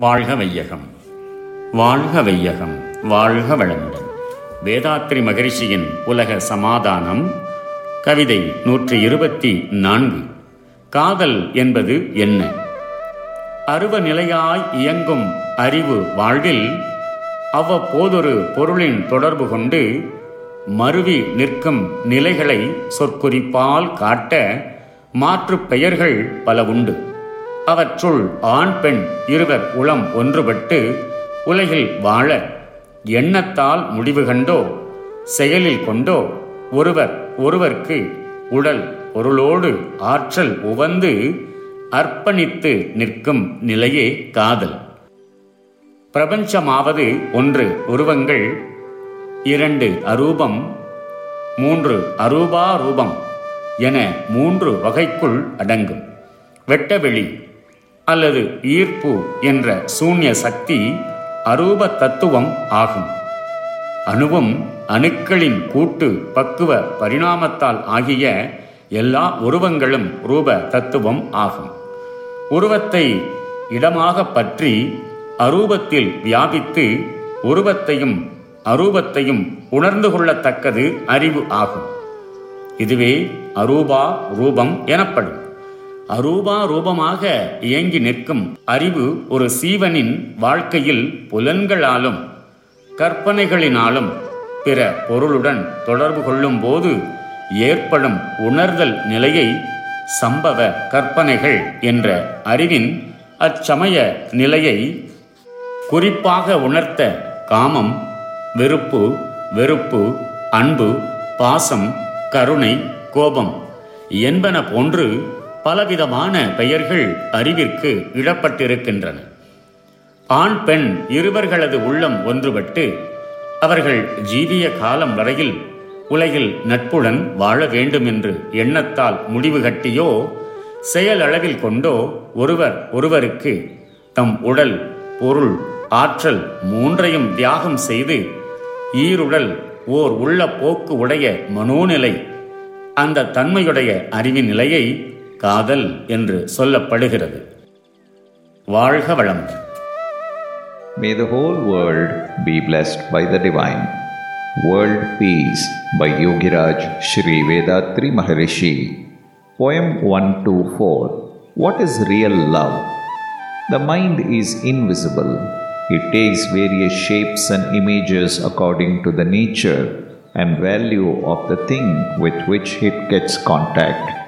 வாழ்க வையகம். வாழ்க வையகம் வாழ்க வளமுடன். வேதாத்ரி மகரிஷியின் உலக சமாதானம் கவிதை நூற்றி இருபத்தி நான்கு காதல் என்பது என்ன? அருவநிலையாய் இயங்கும் அறிவு வாழ்வில் அவ்வப்போதொரு பொருளின் தொடர்பு கொண்டு மருவி நிற்கும் நிலைகளை சொற்குறிப்பால் காட்ட மாற்றுப் பெயர்கள் பல உண்டு. அவற்றுள் ஆண் பெண் இருவர் உளம் ஒன்றுபட்டு உலகில் வாழ எண்ணத்தால் முடிவு கண்டோ செயலில் கொண்டோ ஒருவர் ஒருவர்க்கு உடல் பொருளோடு ஆற்றல் உவந்து அர்ப்பணித்து நிற்கும் நிலையே காதல். பிரபஞ்சமாவது ஒன்று உருவங்கள் இரண்டு அரூபம் மூன்று அரூபாரூபம் என மூன்று வகைக்குள் அடங்கும். வெட்டவெளி அல்லது ஈர்ப்பு என்ற சூன்ய சக்தி அரூப தத்துவம் ஆகும். அணுவும் அணுக்களின் கூட்டு பக்குவ பரிணாமத்தால் ஆகிய எல்லா உருவங்களும் ரூப தத்துவம் ஆகும். உருவத்தை இடமாக பற்றி அரூபத்தில் வியாபித்து உருவத்தையும் அரூபத்தையும் உணர்ந்து கொள்ளத்தக்கது அறிவு ஆகும். இதுவே அரூபா ரூபம் எனப்படும். அரூபா ரூபமாக இயங்கி நிற்கும் அறிவு ஒரு சீவனின் வாழ்க்கையில் புலன்களாலும் கற்பனைகளினாலும் பிற பொருளுடன் தொடர்பு கொள்ளும் போது ஏற்படும் உணர்தல் நிலையை சம்பவ கற்பனைகள் என்ற அறிவின் அச்சமய நிலையை குறிப்பாக உணர்த்த காமம் வெறுப்பு வெறுப்பு அன்பு பாசம் கருணை கோபம் என்பன போன்று பலவிதமான பெயர்கள் அறிவிற்கு இடப்பட்டிருக்கின்றன. ஆண் பெண் இருவர்களது உள்ளம் ஒன்றுபட்டு அவர்கள் ஜீவிய காலம் வரையில் உலகில் நட்புடன் வாழ வேண்டும் என்று எண்ணத்தால் முடிவு கட்டியோ செயலளவில் கொண்டோ ஒருவர் ஒருவருக்கு தம் உடல் பொருள் ஆற்றல் மூன்றையும் தியாகம் செய்து ஈருடல் ஓர் உள்ள போக்கு உடைய மனோநிலை அந்த தன்மையுடைய அறிவின் நிலையை காதல் என்று சொல்லப்படுகிறது வாழ்க வளம் May the whole world be blessed by the divine. World Peace by Yogiraj Shri Vedatri Maharishi. Poem 124 What is real love? The mind is invisible. It takes various shapes and images according to the nature and value of the thing with which it gets contact.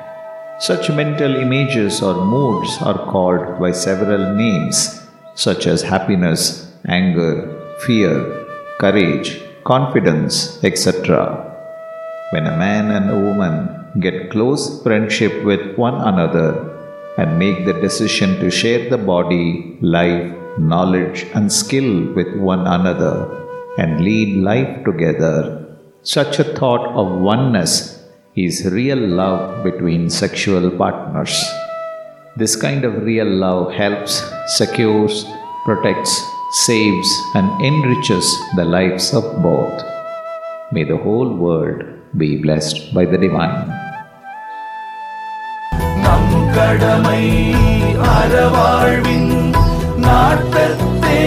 Such mental images or moods are called by several names, such as happiness, anger, fear, courage, confidence, etc. When a man and a woman get close friendship with one another and make the decision to share the body, life, knowledge, and skill with one another and lead life together, such a thought of oneness is real love between sexual partners. This kind of real love helps, secures, protects, saves, and enriches the lives of both. May the whole world be blessed by the divine. நம் கடமை அறவாழ்வின் நாட்டத்தே